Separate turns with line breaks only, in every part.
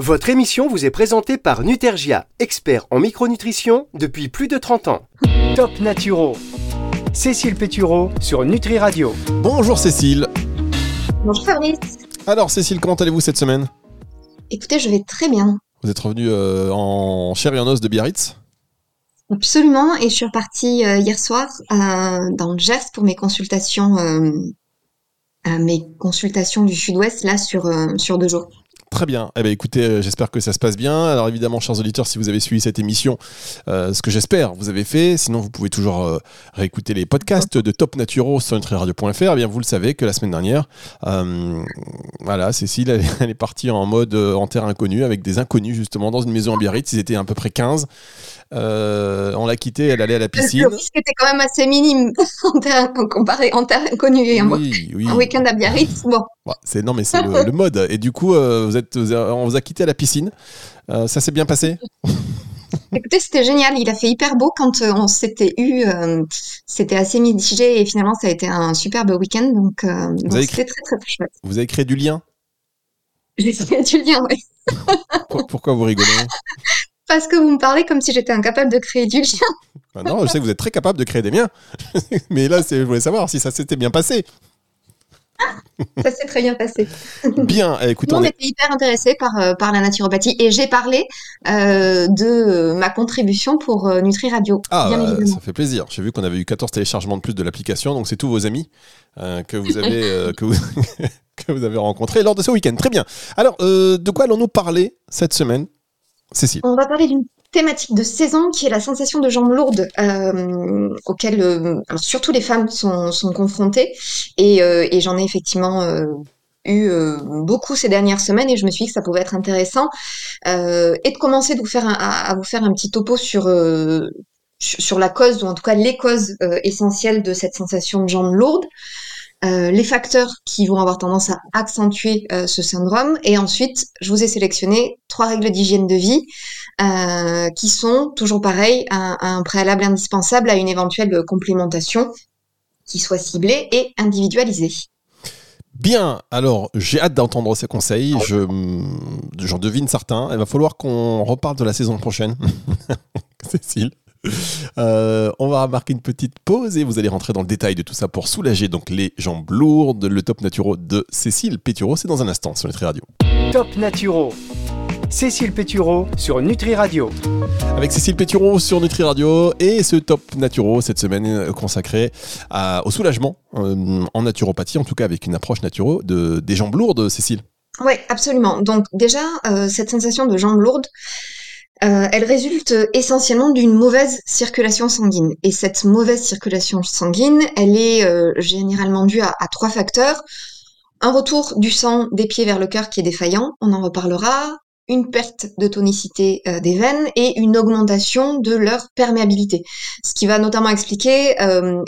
Votre émission vous est présentée par Nutergia, expert en micronutrition depuis plus de 30 ans. Top Naturo. Cécile Pétureau sur Nutri Radio.
Bonjour Cécile.
Bonjour Fabrice.
Alors Cécile, comment allez-vous cette semaine?
Écoutez, je vais très bien.
Vous êtes revenu euh, en chair et en os de Biarritz?
Absolument, et je suis repartie euh, hier soir euh, dans le Gers pour mes consultations, euh, euh, mes consultations du Sud-Ouest là sur euh, sur deux jours.
Très bien. Eh bien, écoutez, euh, j'espère que ça se passe bien. Alors, évidemment, chers auditeurs, si vous avez suivi cette émission, euh, ce que j'espère, vous avez fait. Sinon, vous pouvez toujours euh, réécouter les podcasts de Top Naturo sur nutriradio.fr. Eh bien, vous le savez que la semaine dernière, euh, voilà, Cécile, elle, elle est partie en mode en terre inconnue avec des inconnus, justement, dans une maison à Biarritz. Ils étaient à peu près 15. Euh, on l'a quittée, elle allait à la piscine.
Le risque était quand même assez minime en terre, comparé en terre inconnue et
Oui, oui.
un week-end à Biarritz. Bon,
C'est non mais c'est le, le mode et du coup euh, vous êtes vous on vous a quitté à la piscine Euh, ça s'est bien passé?
Écoutez, c'était génial. Il a fait hyper beau quand euh, on s'était eu. c'était assez mitigé et finalement ça a été un superbe week-end. Donc, c'était très très très chouette.
vous avez créé du lien?
J'ai fait du lien.
Pour- pourquoi vous rigolez?
Parce que vous me parlez comme si j'étais incapable de créer du lien.
Ah non je sais que vous êtes très capable de créer des liens mais là je voulais savoir si ça s'était bien passé
Ça s'est très bien passé.
bien écoute
Nous,
on
on
est
était hyper intéressés par, euh, par la naturopathie et j'ai parlé euh, de euh, ma contribution pour Nutri Radio,
ah
bien
ça fait plaisir. J'ai vu qu'on avait eu 14 téléchargements de plus de l'application donc c'est tous vos amis euh, que vous avez que vous que vous avez rencontrés lors de ce week-end. Très bien. Alors de quoi allons-nous parler cette semaine Cécile?
On va parler d'une thématique de saison qui est la sensation de jambes lourdes euh, euh, surtout les femmes sont, confrontées. Et, euh, et j'en ai effectivement euh, eu beaucoup ces dernières semaines et je me suis dit que ça pouvait être intéressant et de commencer de vous faire à, à vous faire un petit topo sur sur la cause ou en tout cas les causes essentielles de cette sensation de jambes lourdes euh, les facteurs qui vont avoir tendance à accentuer euh, ce syndrome. Et ensuite, je vous ai sélectionné trois règles d'hygiène de vie euh, qui sont toujours pareil, un, un préalable indispensable à une éventuelle complémentation qui soit ciblée et individualisée.
Bien, alors j'ai hâte d'entendre ces conseils. Je, j'en devine certains. Il va falloir qu'on reparle de la saison prochaine. Cécile. Euh, on va marquer une petite pause et vous allez rentrer dans le détail de tout ça pour soulager donc les jambes lourdes. Le top naturo de Cécile Pétureau, c'est dans un instant sur Nutri Radio.
Top Naturo. Cécile Pétureau sur Nutri Radio.
Avec Cécile Pétureau sur Nutri Radio et ce top naturo cette semaine consacré à- au soulagement euh, en naturopathie, en tout cas avec une approche naturo de, des jambes lourdes, Cécile.
Oui, absolument. Donc déjà, euh, cette sensation de jambes lourdes, euh, elle résulte essentiellement d'une mauvaise circulation sanguine. Et cette mauvaise circulation sanguine, elle est euh, généralement due à, à trois facteurs. Un retour du sang des pieds vers le cœur qui est défaillant, on en reparlera, une perte de tonicité euh, des veines et une augmentation de leur perméabilité. Ce qui va notamment expliquer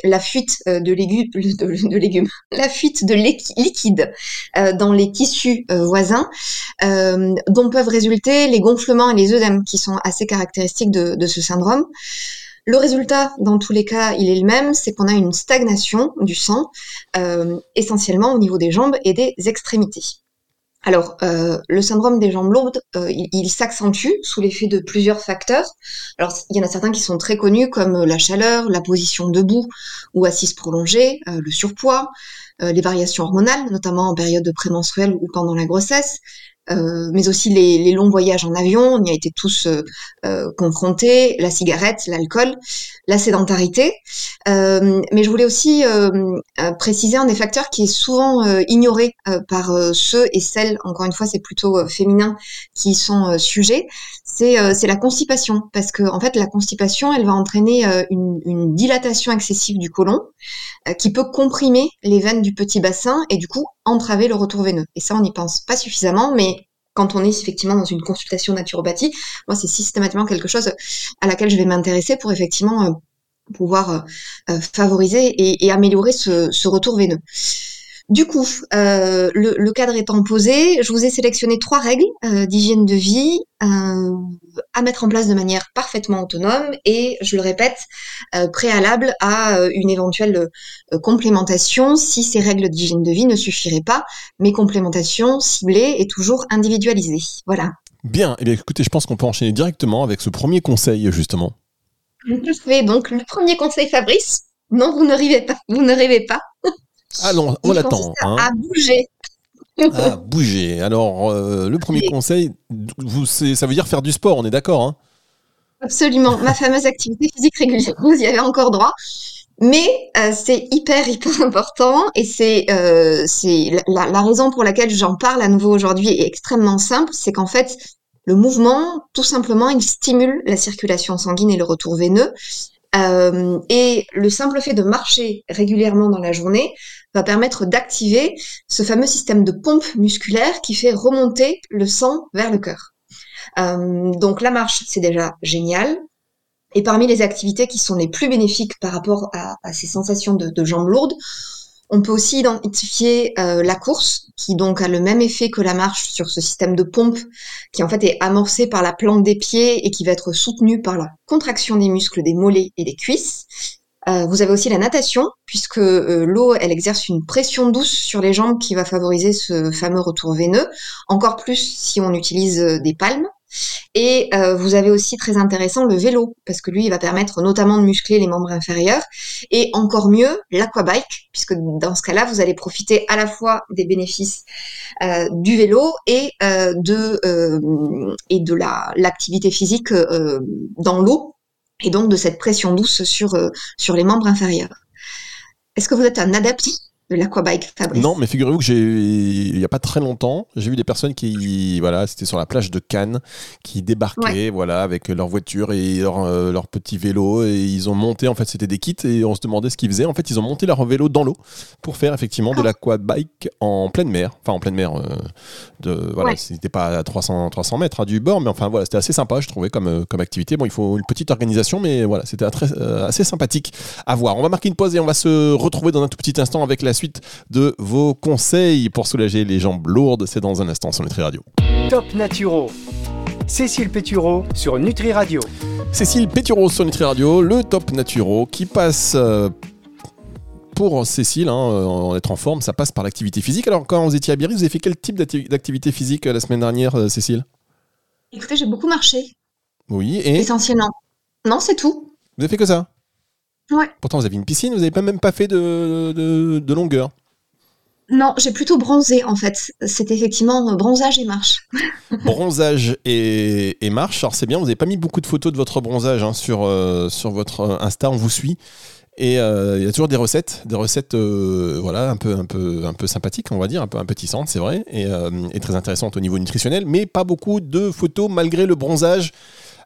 la fuite de, légu- de- légumes, la fuite de liqui- liquide euh, dans les tissus euh, voisins, dont peuvent résulter les gonflements et les œdèmes, qui sont assez caractéristiques de, ce syndrome. Le résultat, dans tous les cas, il est le même, c'est qu'on a une stagnation du sang, essentiellement au niveau des jambes et des extrémités. Alors, euh, le syndrome des jambes lourdes, euh, il, s'accentue sous l'effet de plusieurs facteurs. Alors, il y en a certains qui sont très connus, comme la chaleur, la position debout ou assise prolongée, euh, le surpoids, euh, les variations hormonales, notamment en période prémenstruelle ou pendant la grossesse, euh, mais aussi les, les longs voyages en avion, on y a été tous euh, euh, confrontés, la cigarette, l'alcool, la sédentarité. Euh, mais je voulais aussi euh, préciser un des facteurs qui est souvent ignoré par ceux et celles, encore une fois c'est plutôt féminin, qui sont sujets, c'est la constipation. Parce que en fait la constipation, elle va entraîner une, une dilatation excessive du côlon, qui peut comprimer les veines du petit bassin et du coup entraver le retour veineux. Et ça, on n'y pense pas suffisamment, mais quand on est effectivement dans une consultation naturopathie, moi, c'est systématiquement quelque chose à laquelle je vais m'intéresser pour effectivement euh, pouvoir euh, euh, favoriser et, améliorer ce retour veineux. Du coup, euh, le, le cadre étant posé, je vous ai sélectionné trois règles euh, d'hygiène de vie euh, à mettre en place de manière parfaitement autonome et, je le répète, préalable à une éventuelle complémentation si ces règles d'hygiène de vie ne suffiraient pas, mais complémentation ciblée et toujours individualisée. Voilà.
Bien, eh bien écoutez, je pense qu'on peut enchaîner directement avec ce premier conseil, justement.
Parfait, donc le premier conseil, Fabrice, non, vous ne rêvez pas, vous ne rêvez pas.
Allons, on l'attend.
Hein. À bouger.
À bouger. Alors, euh, le premier conseil, vous, ça veut dire faire du sport, on est d'accord hein
Absolument, ma fameuse activité physique régulière, vous y avez encore droit. Mais euh, c'est hyper hyper important et c'est euh, la, la, raison pour laquelle j'en parle à nouveau aujourd'hui est extrêmement simple, c'est qu'en fait le mouvement, tout simplement, il stimule la circulation sanguine et le retour veineux. Euh, et le simple fait de marcher régulièrement dans la journée va permettre d'activer ce fameux système de pompe musculaire qui fait remonter le sang vers le cœur. Euh, donc la marche, c'est déjà génial. Et parmi les activités qui sont les plus bénéfiques par rapport à, ces sensations de, jambes lourdes, on peut aussi identifier euh, la course, qui donc a le même effet que la marche sur ce système de pompe, qui en fait est amorcé par la plante des pieds et qui va être soutenu par la contraction des muscles des mollets et des cuisses. Euh, vous avez aussi la natation, puisque euh, l'eau, elle exerce une pression douce sur les jambes qui va favoriser ce fameux retour veineux, encore plus si on utilise des palmes. Et euh, vous avez aussi très intéressant le vélo, parce que lui, il va permettre notamment de muscler les membres inférieurs, et encore mieux l'aquabike, puisque dans ce cas-là, vous allez profiter à la fois des bénéfices euh, du vélo et euh, de et de la l'activité physique dans l'eau, et donc de cette pression douce sur sur les membres inférieurs. Est-ce que vous êtes un adepte de l'aquabike Fabrice.
Non, mais figurez-vous que j'ai, il n'y a pas très longtemps, j'ai vu des personnes qui, voilà, c'était sur la plage de Cannes, qui débarquaient, voilà, avec leur voiture et leur, euh, leur petit vélo, et ils ont monté, en fait, c'était des kits, et on se demandait ce qu'ils faisaient. En fait, ils ont monté leur vélo dans l'eau pour faire effectivement de l'aquabike en pleine mer, enfin en pleine mer, euh, de, voilà, c'était pas à 300, 300 mètres hein, du bord, mais enfin voilà, c'était assez sympa, je trouvais comme, euh, comme activité. Bon, il faut une petite organisation, mais voilà, c'était assez sympathique à voir. On va marquer une pause et on va se retrouver dans un tout petit instant avec la suite de vos conseils pour soulager les jambes lourdes. C'est dans un instant sur Nutri Radio.
Top Naturo. Cécile Pétureau sur Nutri Radio.
Cécile Pétureau sur Nutri Radio, le Top Naturo qui passe euh, pour Cécile, hein, en être en forme, ça passe par l'activité physique. Alors, quand vous étiez à Biarritz, vous avez fait quel type d'activité physique euh, la semaine dernière, euh, Cécile?
Écoutez, j'ai beaucoup marché.
Oui, et?
Essentiellement. Non, c'est tout.
Vous avez fait que ça?
Ouais.
Pourtant, vous avez une piscine, vous n'avez même pas fait de, de, longueur.
Non, j'ai plutôt bronzé en fait. C'est effectivement euh, bronzage et marche.
bronzage et, et, marche. Alors c'est bien, vous n'avez pas mis beaucoup de photos de votre bronzage hein, sur, euh, sur votre euh, Insta, on vous suit. Et il y a toujours des recettes, des recettes voilà, un peu, un, peu, un peu sympathiques, on va dire, un peu appétissantes, c'est vrai, et, et, très intéressantes au niveau nutritionnel, mais pas beaucoup de photos malgré le bronzage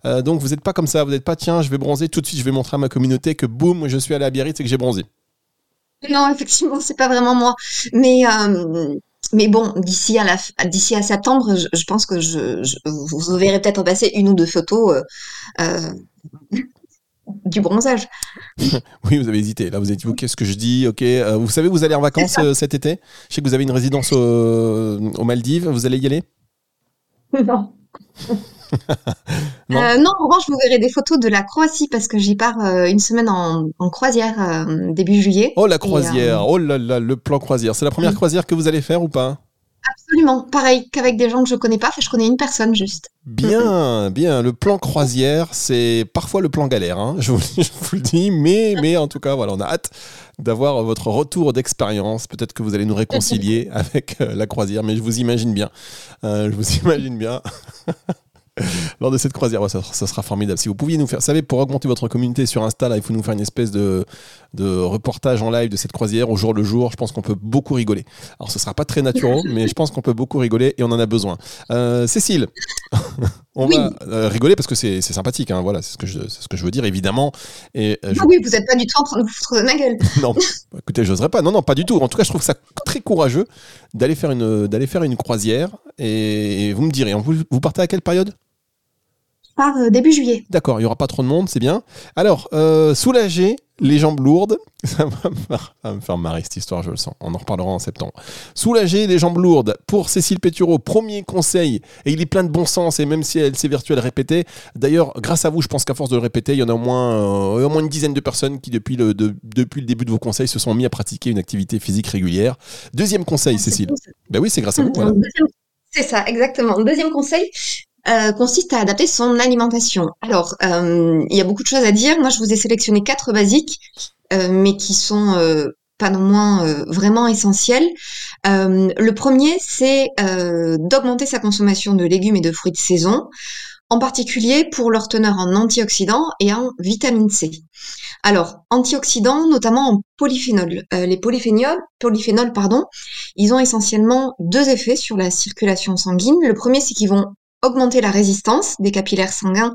euh, donc vous n'êtes pas comme ça, vous n'êtes pas tiens, je vais bronzer tout de suite, je vais montrer à ma communauté que boum, je suis allé à Biarritz et que j'ai bronzé.
Non, effectivement, c'est pas vraiment moi. Mais euh, mais bon, d'ici à la d'ici à septembre, je, pense que je, vous verrez peut-être passer une ou deux photos euh, du bronzage.
oui, vous avez hésité. Là, vous êtes dit, ok, ce que je dis, ok. vous savez, vous allez en vacances cet été? Je sais que vous avez une résidence aux Maldives. Vous allez y aller?
Non. Euh, non. en revanche, vous verrez des photos de la Croatie parce que j'y pars euh, une semaine en, croisière euh, début juillet.
Oh la croisière, oh là là, le plan croisière. C'est la première croisière que vous allez faire ou pas?
Absolument, pareil qu'avec des gens que je connais pas, je connais une personne juste.
Bien, bien. Le plan croisière, c'est parfois le plan galère, hein, je, vous, le dis, mais, mais en tout cas, voilà, on a hâte d'avoir votre retour d'expérience. Peut-être que vous allez nous réconcilier avec la croisière, mais je vous imagine bien. je vous imagine bien. lors de cette croisière. ça, sera formidable. Si vous pouviez nous faire, vous savez, pour augmenter votre communauté sur Insta, là, il faut nous faire une espèce de, de reportage en live de cette croisière au jour le jour. Je pense qu'on peut beaucoup rigoler. Alors, ce sera pas très naturel, mais je pense qu'on peut beaucoup rigoler et on en a besoin. Euh, Cécile, on va euh, rigoler parce que c'est sympathique. Hein, voilà, c'est ce, que je, ce que je veux dire, évidemment. Et,
euh, Oui, vous n'êtes pas du tout en train de vous foutre de ma gueule.
non, écoutez, j'oserais pas. Non, non, pas du tout. En tout cas, je trouve ça très courageux d'aller faire, une, faire une croisière. Et, vous me direz, vous, vous partez à quelle période?
Euh, début juillet.
D'accord, il n'y aura pas trop de monde, c'est bien. Alors, euh, soulager les jambes lourdes, ça va, me faire marrer cette histoire, je le sens. On en reparlera en septembre. Soulager les jambes lourdes pour Cécile Pétureau, premier conseil, et il est plein de bon sens, et même si elle s'est virtuelle répéter, d'ailleurs, grâce à vous, je pense qu'à force de le répéter, il y en a au moins, euh, au moins une dizaine de personnes qui, depuis le, depuis le début de vos conseils, se sont mis à pratiquer une activité physique régulière. Deuxième conseil, ah, Cécile. Ben oui, c'est grâce à vous.
C'est ça, exactement. Deuxième conseil, consiste à adapter son alimentation. Alors, il y a beaucoup de choses à dire. Moi, je vous ai sélectionné quatre basiques, mais qui sont pas non moins vraiment essentiels. le premier, c'est d'augmenter sa consommation de légumes et de fruits de saison en particulier pour leur teneur en antioxydants et en vitamine C. Alors, antioxydants, notamment en polyphénol. Euh, les polyphénols, polyphénols, pardon, ils ont essentiellement deux effets sur la circulation sanguine. Le premier, c'est qu'ils vont augmenter la résistance des capillaires sanguins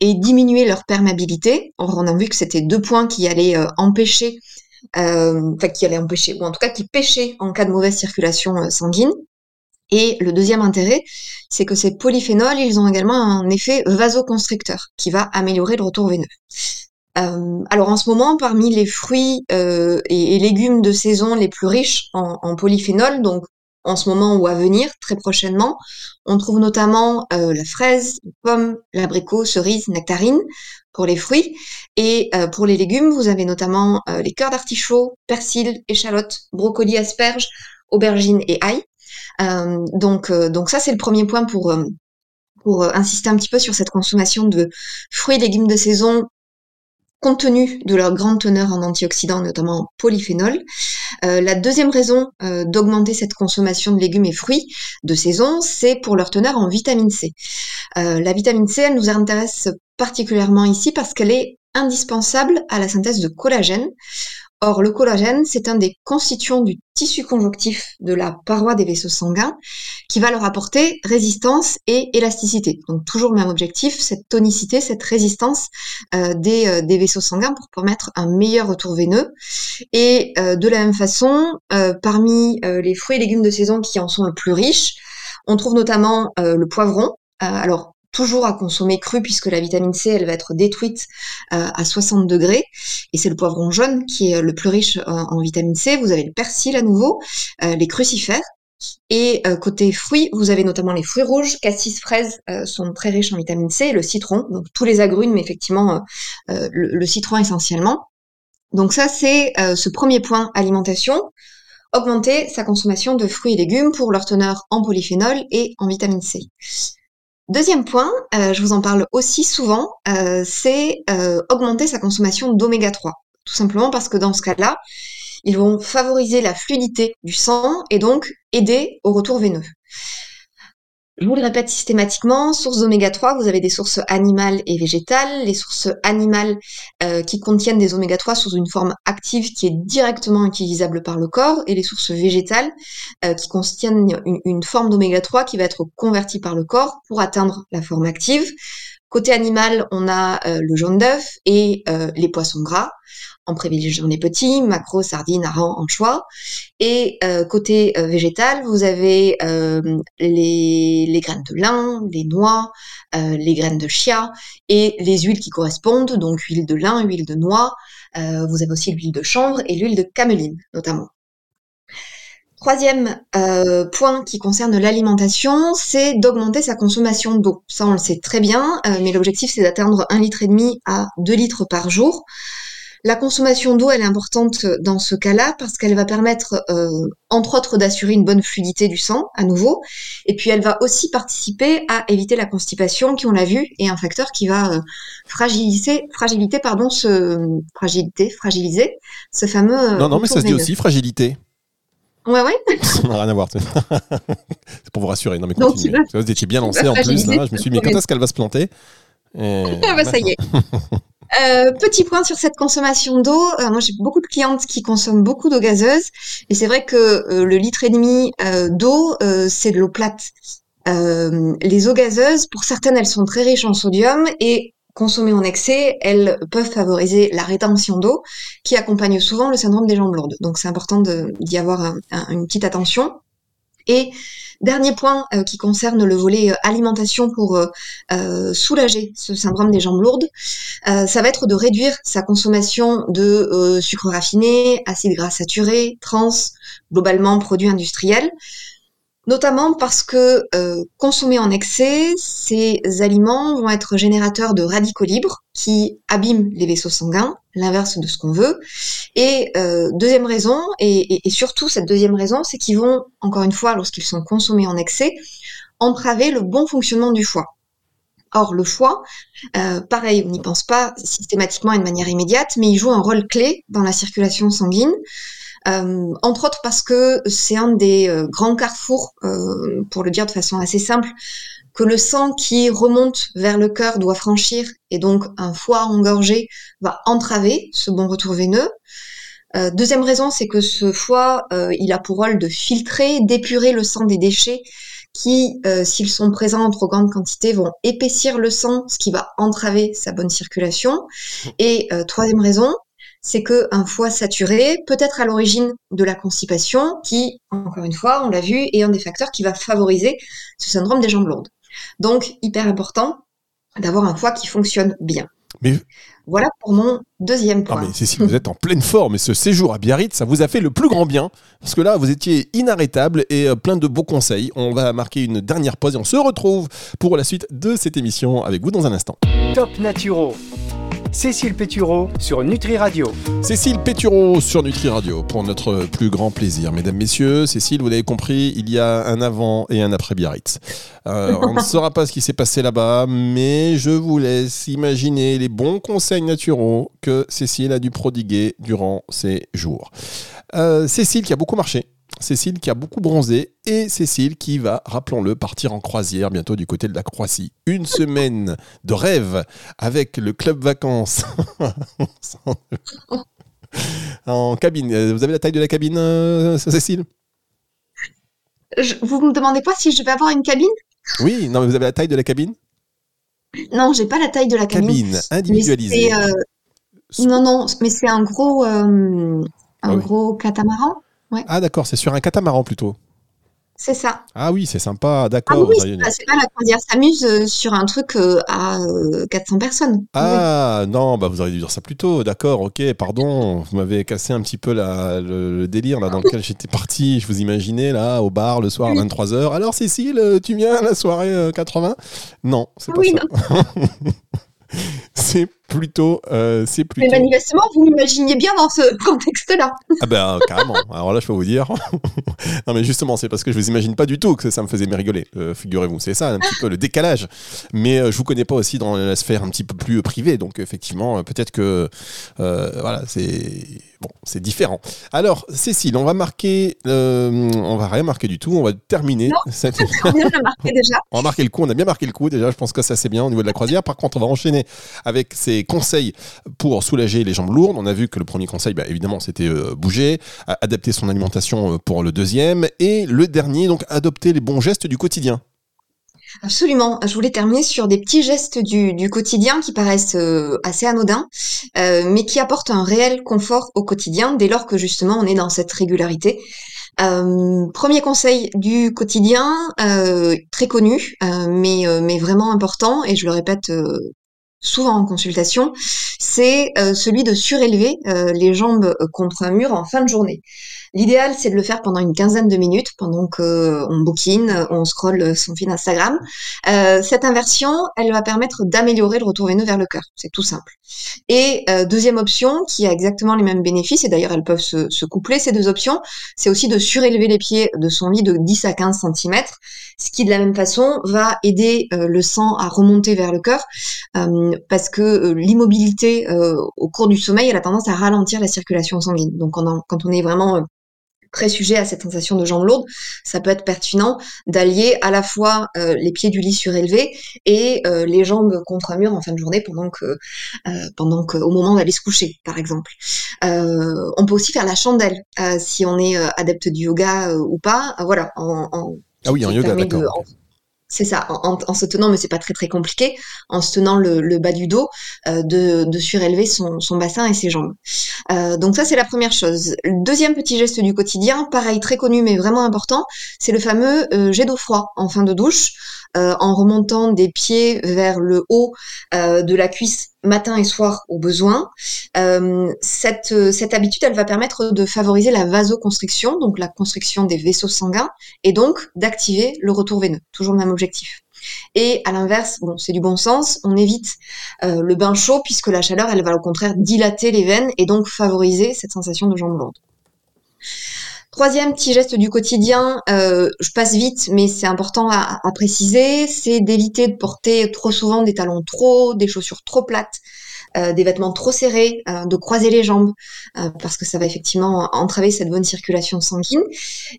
et diminuer leur perméabilité. On a vu que c'était deux points qui allaient euh, empêcher, euh, enfin qui allaient empêcher, ou en tout cas qui pêchaient en cas de mauvaise circulation sanguine. Et le deuxième intérêt, c'est que ces polyphénols, ils ont également un effet vasoconstricteur qui va améliorer le retour veineux. Euh, alors en ce moment, parmi les fruits euh, et, légumes de saison les plus riches en, en polyphénol, donc en ce moment ou à venir, très prochainement, on trouve notamment euh, la fraise, la pomme, l'abricot, cerise, nectarine pour les fruits. Et pour les légumes, vous avez notamment les cœurs d'artichaut, persil, échalote, brocoli, asperges, aubergines et ail. Euh, donc, euh, donc ça, c'est le premier point pour, euh, pour insister un petit peu sur cette consommation de fruits et légumes de saison compte tenu de leur grande teneur en antioxydants, notamment en polyphénol. la deuxième raison d'augmenter cette consommation de légumes et fruits de saison, c'est pour leur teneur en vitamine C. la vitamine C, elle nous intéresse particulièrement ici parce qu'elle est indispensable à la synthèse de collagène. Or, le collagène, c'est un des constituants du tissu conjonctif de la paroi des vaisseaux sanguins qui va leur apporter résistance et élasticité. Donc toujours le même objectif, cette tonicité, cette résistance euh, des, euh, des, vaisseaux sanguins pour permettre un meilleur retour veineux. Et euh, de la même façon, parmi les fruits et légumes de saison qui en sont le plus riches, on trouve notamment le poivron. alors toujours à consommer cru puisque la vitamine C, elle va être détruite euh, à 60 degrés. Et c'est le poivron jaune qui est le plus riche en, vitamine C. Vous avez le persil à nouveau, euh, les crucifères. Et euh, côté fruits, vous avez notamment les fruits rouges, cassis, fraises sont très riches en vitamine C, le citron, donc tous les agrumes, mais effectivement le, le, citron essentiellement. Donc ça, c'est ce premier point alimentation augmenter sa consommation de fruits et légumes pour leur teneur en polyphénol et en vitamine C. Deuxième point, euh, je vous en parle aussi souvent, euh, c'est euh, augmenter sa consommation d'oméga 3. Tout simplement parce que dans ce cas-là, ils vont favoriser la fluidité du sang et donc aider au retour veineux. Je vous le répète systématiquement, sources d'oméga 3, vous avez des sources animales et végétales. Les sources animales euh, qui contiennent des oméga 3 sous une forme active qui est directement utilisable par le corps, et les sources végétales euh, qui contiennent une, forme d'oméga 3 qui va être convertie par le corps pour atteindre la forme active. Côté animal, on a euh, le jaune d'œuf et les poissons gras en privilégiant les petits, macro, sardines, harengs, anchois. Et euh, côté euh, végétal, vous avez euh, les, les, graines de lin, les noix, les graines de chia et les huiles qui correspondent, donc huile de lin, huile de noix. vous avez aussi l'huile de chanvre et l'huile de cameline, notamment. Troisième point qui concerne l'alimentation, c'est d'augmenter sa consommation d'eau. Ça, on le sait très bien, mais l'objectif, c'est d'atteindre un litre et demi à 2 litres par jour. La consommation d'eau, elle est importante dans ce cas-là parce qu'elle va permettre, euh, entre autres, d'assurer une bonne fluidité du sang, à nouveau. Et puis, elle va aussi participer à éviter la constipation, qui, on l'a vu, est un facteur qui va euh, fragiliser, fragilité, pardon, ce, fragilité, fragiliser ce fameux.
non, non, mais ça se dit aussi fragilité.
Ouais, ouais.
Ça n'a rien à voir. c'est pour vous rassurer. Non, mais continuez. vous étiez bien lancé en plus. Là. Je me suis dit, mais quand est-ce qu'elle va se planter
Ah, bah, ça y est. Euh, petit point sur cette consommation d'eau. Euh, moi, j'ai beaucoup de clientes qui consomment beaucoup d'eau gazeuse, et c'est vrai que euh, le litre et demi d'eau, c'est de l'eau plate. les eaux gazeuses, pour certaines, elles sont très riches en sodium et consommées en excès, elles peuvent favoriser la rétention d'eau, qui accompagne souvent le syndrome des jambes lourdes. Donc, c'est important d'y avoir une petite attention. Et Dernier point euh, qui concerne le volet euh, alimentation pour euh, soulager ce syndrome des jambes lourdes, ça va être de réduire sa consommation de sucre raffiné, acides gras saturés, trans, globalement produits industriels notamment parce que euh, consommés en excès, ces aliments vont être générateurs de radicaux libres qui abîment les vaisseaux sanguins, l'inverse de ce qu'on veut. Et euh, deuxième raison, et, surtout cette deuxième raison, c'est qu'ils vont, encore une fois, lorsqu'ils sont consommés en excès, entraver le bon fonctionnement du foie. Or, le foie, euh, pareil, on n'y pense pas systématiquement et de manière immédiate, mais il joue un rôle clé dans la circulation sanguine. Euh, entre autres parce que c'est un des euh, grands carrefours, euh, pour le dire de façon assez simple, que le sang qui remonte vers le cœur doit franchir, et donc un foie engorgé va entraver ce bon retour veineux. Euh, deuxième raison, c'est que ce foie, euh, il a pour rôle de filtrer, d'épurer le sang des déchets qui, euh, s'ils sont présents en trop grande quantité, vont épaissir le sang, ce qui va entraver sa bonne circulation. Et troisième raison, c'est qu'un foie saturé peut être à l'origine de la constipation, qui, encore une fois, on l'a vu, est un des facteurs qui va favoriser ce syndrome des jambes lourdes. Donc, hyper important d'avoir un foie qui fonctionne bien.
Mais
voilà pour mon deuxième
ah
point.
mais Cécile, vous êtes en pleine forme et ce séjour à Biarritz, ça vous a fait le plus grand bien parce que là, vous étiez inarrêtable et euh, plein de beaux conseils. On va marquer une dernière pause et on se retrouve pour la suite de cette émission avec vous dans un instant.
Top Naturo. Cécile Pétureau sur Nutri Radio.
Cécile Pétureau sur Nutri Radio pour notre plus grand plaisir. Mesdames, Messieurs, Cécile, vous l'avez compris, il y a un avant et un après Biarritz. Euh, on ne saura pas ce qui s'est passé là-bas, mais je vous laisse imaginer les bons conseils naturaux que Cécile a dû prodiguer durant ces jours. Euh, Cécile qui a beaucoup marché. Cécile qui a beaucoup bronzé et Cécile qui va, rappelons-le, partir en croisière bientôt du côté de la Croatie. Une semaine de rêve avec le club vacances en cabine. Vous avez la taille de la cabine, euh, Cécile?
Je- vous me demandez pas si je vais avoir une cabine?
Oui, non, mais vous avez la taille de la cabine?
Non, j'ai pas la taille de la cabine.
Cabine individualisée.
euh, non, non, mais c'est un gros, euh, un
Ah oui.
gros catamaran.
Ah d'accord, c'est sur un catamaran plutôt.
C'est ça.
Ah oui, c'est sympa,
Ah
d'accord.
oui,
Vous avez
c'est pas, la croisière s'amuse euh, sur un truc euh, à euh, 400 personnes. Oui.
Ah non, bah vous auriez dû dire ça plus tôt, d'accord, ok, pardon, vous m'avez cassé un petit peu la, le, le délire là dans lequel j'étais parti, je vous imaginais là au bar le soir à
Oui.
23h. Alors Cécile, euh, tu viens à la soirée euh, 80 Non, c'est pas
Oui,
ça. c'est plutôt, euh, c'est
Mais
plutôt.
manifestement, vous m'imaginiez bien dans ce contexte-là.
Ah ben euh, carrément. Alors là, je peux vous dire. non mais justement, c'est parce que je vous imagine pas du tout que ça me faisait rigoler. euh, Figurez-vous, c'est ça un petit peu le décalage. Mais euh, je vous connais pas aussi dans la sphère un petit peu plus privée, donc effectivement, euh, peut-être que euh, voilà, c'est bon, c'est différent. Alors Cécile, on va marquer, euh, on va rien marquer du tout. On va terminer.
Non.
cette-
On le marquer déjà.
on va marquer le coup, on a bien marqué le coup déjà, je pense que ça c'est bien au niveau de la croisière. Par contre, on va enchaîner avec ces conseils pour soulager les jambes lourdes. On a vu que le premier conseil, bah, évidemment, c'était euh, bouger, adapter son alimentation euh, pour le deuxième, et le dernier, donc adopter les bons gestes du quotidien.
Absolument. Je voulais terminer sur des petits gestes du, quotidien qui paraissent euh, assez anodins, mais qui apportent un réel confort au quotidien dès lors que justement on est dans cette régularité. Premier conseil du quotidien, très connu, mais, mais vraiment important, et je le répète souvent en consultation, c'est euh, celui de surélever euh, les jambes euh, contre un mur en fin de journée. L'idéal, c'est de le faire pendant une quinzaine de minutes, pendant qu'on bouquine, on scrolle son fil Instagram. Euh, cette inversion, elle va permettre d'améliorer le retour veineux vers le cœur. C'est tout simple. Et euh, deuxième option, qui a exactement les mêmes bénéfices, et d'ailleurs elles peuvent se, se coupler, ces deux options, c'est aussi de surélever les pieds de son lit de 10 à 15 cm, ce qui de la même façon va aider euh, le sang à remonter vers le cœur, euh, parce que euh, l'immobilité euh, au cours du sommeil, elle a tendance à ralentir la circulation sanguine. Donc quand on, est vraiment euh, très sujet à cette sensation de jambes lourdes, ça peut être pertinent d'allier à la fois euh, les pieds du lit surélevés et euh, les jambes contre un mur en fin de journée pendant que, euh, pendant que, au moment d'aller se coucher, par exemple. On peut aussi faire la chandelle si on est adepte du yoga ou pas. Voilà, en, en-
Ah oui, en yoga,
de-
d'accord.
en- c'est ça, en, se tenant, mais c'est pas très très compliqué, en se tenant le, bas du dos, euh, de, surélever son, son bassin et ses jambes. Euh, donc ça c'est la première chose. Le deuxième petit geste du quotidien, pareil très connu mais vraiment important, c'est le fameux euh, jet d'eau froid en fin de douche, euh, en remontant des pieds vers le haut euh, de la cuisse matin et soir au besoin. Euh, cette, cette habitude, elle va permettre de favoriser la vasoconstriction, donc la constriction des vaisseaux sanguins, et donc d'activer le retour veineux. Toujours le même objectif. Et à l'inverse, bon, c'est du bon sens, on évite le bain chaud puisque la chaleur, elle va au contraire dilater les veines et donc favoriser cette sensation de jambes lourdes. Troisième petit geste du quotidien, euh, je passe vite, mais c'est important à, à préciser, c'est d'éviter de porter trop souvent des talons trop, des chaussures trop plates, euh, des vêtements trop serrés, euh, de croiser les jambes, euh, parce que ça va effectivement entraver cette bonne circulation sanguine.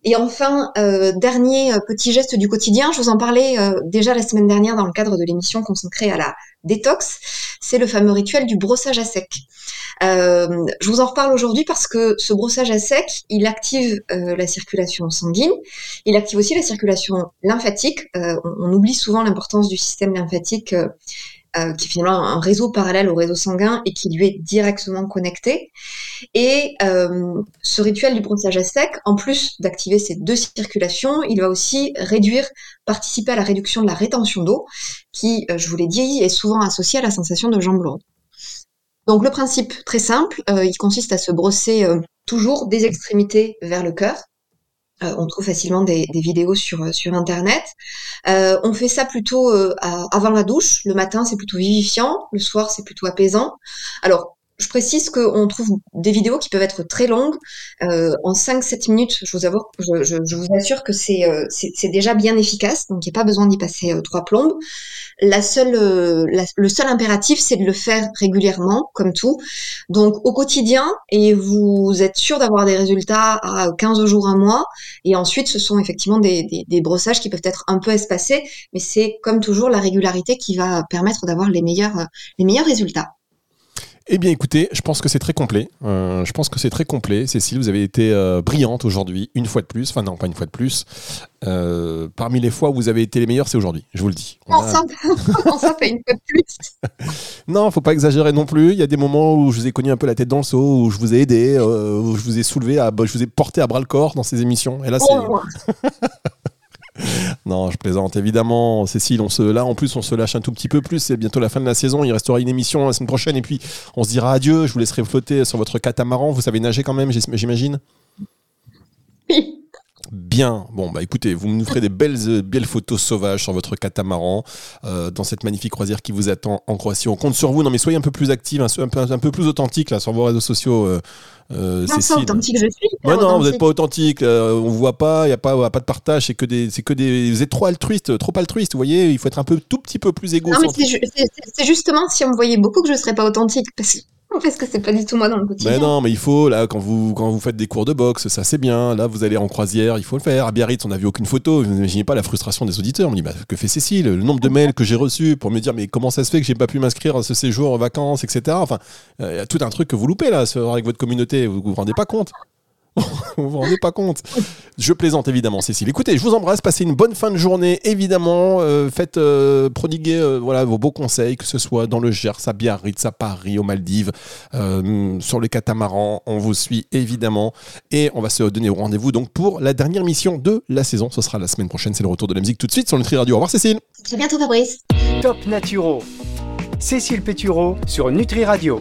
Et enfin, dernier petit geste du quotidien, je vous en parlais déjà la semaine dernière dans le cadre de l'émission consacrée à la détox, c'est le fameux rituel du brossage à sec. Je vous en reparle aujourd'hui parce que ce brossage à sec, il active la circulation sanguine, il active aussi la circulation lymphatique. On, oublie souvent l'importance du système lymphatique euh, qui est finalement un réseau parallèle au réseau sanguin et qui lui est directement connecté. Et euh, ce rituel du brossage à sec, en plus d'activer ces deux circulations, il va aussi réduire, participer à la réduction de la rétention d'eau, qui, euh, je vous l'ai dit, est souvent associée à la sensation de jambes lourdes. Donc le principe très simple, il consiste à se brosser toujours des extrémités vers le cœur, euh, on trouve facilement des, vidéos sur, euh, sur Internet. Euh, on fait ça plutôt avant la douche. Le matin, c'est plutôt vivifiant. Le soir, c'est plutôt apaisant. Alors, je précise qu'on trouve des vidéos qui peuvent être très longues. en 5-7 minutes, je vous, avoue, je, vous assure que c'est déjà bien efficace. Donc, il n'y a pas besoin d'y passer trois plombes. La seule, euh, le seul impératif, c'est de le faire régulièrement, comme tout. Donc au quotidien, et vous êtes sûr d'avoir des résultats à 15 jours, un mois. Et ensuite, ce sont effectivement des, des brossages qui peuvent être un peu espacés, mais c'est comme toujours la régularité qui va permettre d'avoir les meilleurs, les meilleurs résultats.
Eh bien, écoutez, je pense que c'est très complet. Euh, je pense que c'est très complet. Cécile, vous avez été euh, brillante aujourd'hui, une fois de plus. Enfin, non, pas une fois de plus. Euh, parmi les fois où vous avez été les meilleurs, c'est aujourd'hui, je vous le dis.
On ça, pas une fois de plus
Non, faut pas exagérer non plus. Il y a des moments où je vous ai cogné un peu la tête dans le seau, où je vous ai aidé, où je vous ai soulevé, à, je vous ai porté à bras le corps dans ces émissions. Et là, c'est. Oh. non, je plaisante évidemment. Cécile, on se, là en plus, on se lâche un tout petit peu plus. C'est bientôt la fin de la saison. Il restera une émission la semaine prochaine et puis on se dira adieu. Je vous laisserai flotter sur votre catamaran. Vous savez nager quand même, j'imagine?
Oui.
Bien. Bon, bah écoutez, vous nous ferez des belles, euh, belles photos sauvages sur votre catamaran euh, dans cette magnifique croisière qui vous attend en Croatie. On compte sur vous. Non, mais soyez un peu plus active, un, peu, un peu plus authentique là sur vos réseaux sociaux. Euh,
euh, authentique je suis.
non, vous n'êtes pas authentique. Euh, on voit pas, il n'y a pas, pas de partage. C'est que des, c'est que des, vous êtes trop altruiste, trop altruiste. Vous voyez, il faut être un peu, tout petit peu plus égo. Non,
mais c'est justement si on me voyait beaucoup que je serais pas authentique parce que parce que c'est pas du tout moi dans le quotidien.
Mais non, mais il faut, là, quand vous, quand vous faites des cours de boxe, ça c'est bien. Là, vous allez en croisière, il faut le faire. À Biarritz, on n'a vu aucune photo. Vous n'imaginez pas la frustration des auditeurs. On me dit, bah, que fait Cécile? Le nombre de mails que j'ai reçus pour me dire, mais comment ça se fait que j'ai pas pu m'inscrire à ce séjour en vacances, etc. Enfin, euh, il y a tout un truc que vous loupez là, avec votre communauté. Vous vous rendez pas compte vous vous rendez pas compte Je plaisante évidemment, Cécile. Écoutez, je vous embrasse, passez une bonne fin de journée, évidemment. Euh, faites euh, prodiguer euh, voilà, vos beaux conseils, que ce soit dans le Gers, à Biarritz, à Paris, aux Maldives, sur le catamaran. On vous suit évidemment. Et on va se donner rendez-vous donc pour la dernière mission de la saison. Ce sera la semaine prochaine, c'est le retour de la musique tout de suite sur Nutri Radio. Au revoir, Cécile.
À bientôt, Fabrice.
Top Naturo. Cécile Pétureau sur Nutri Radio.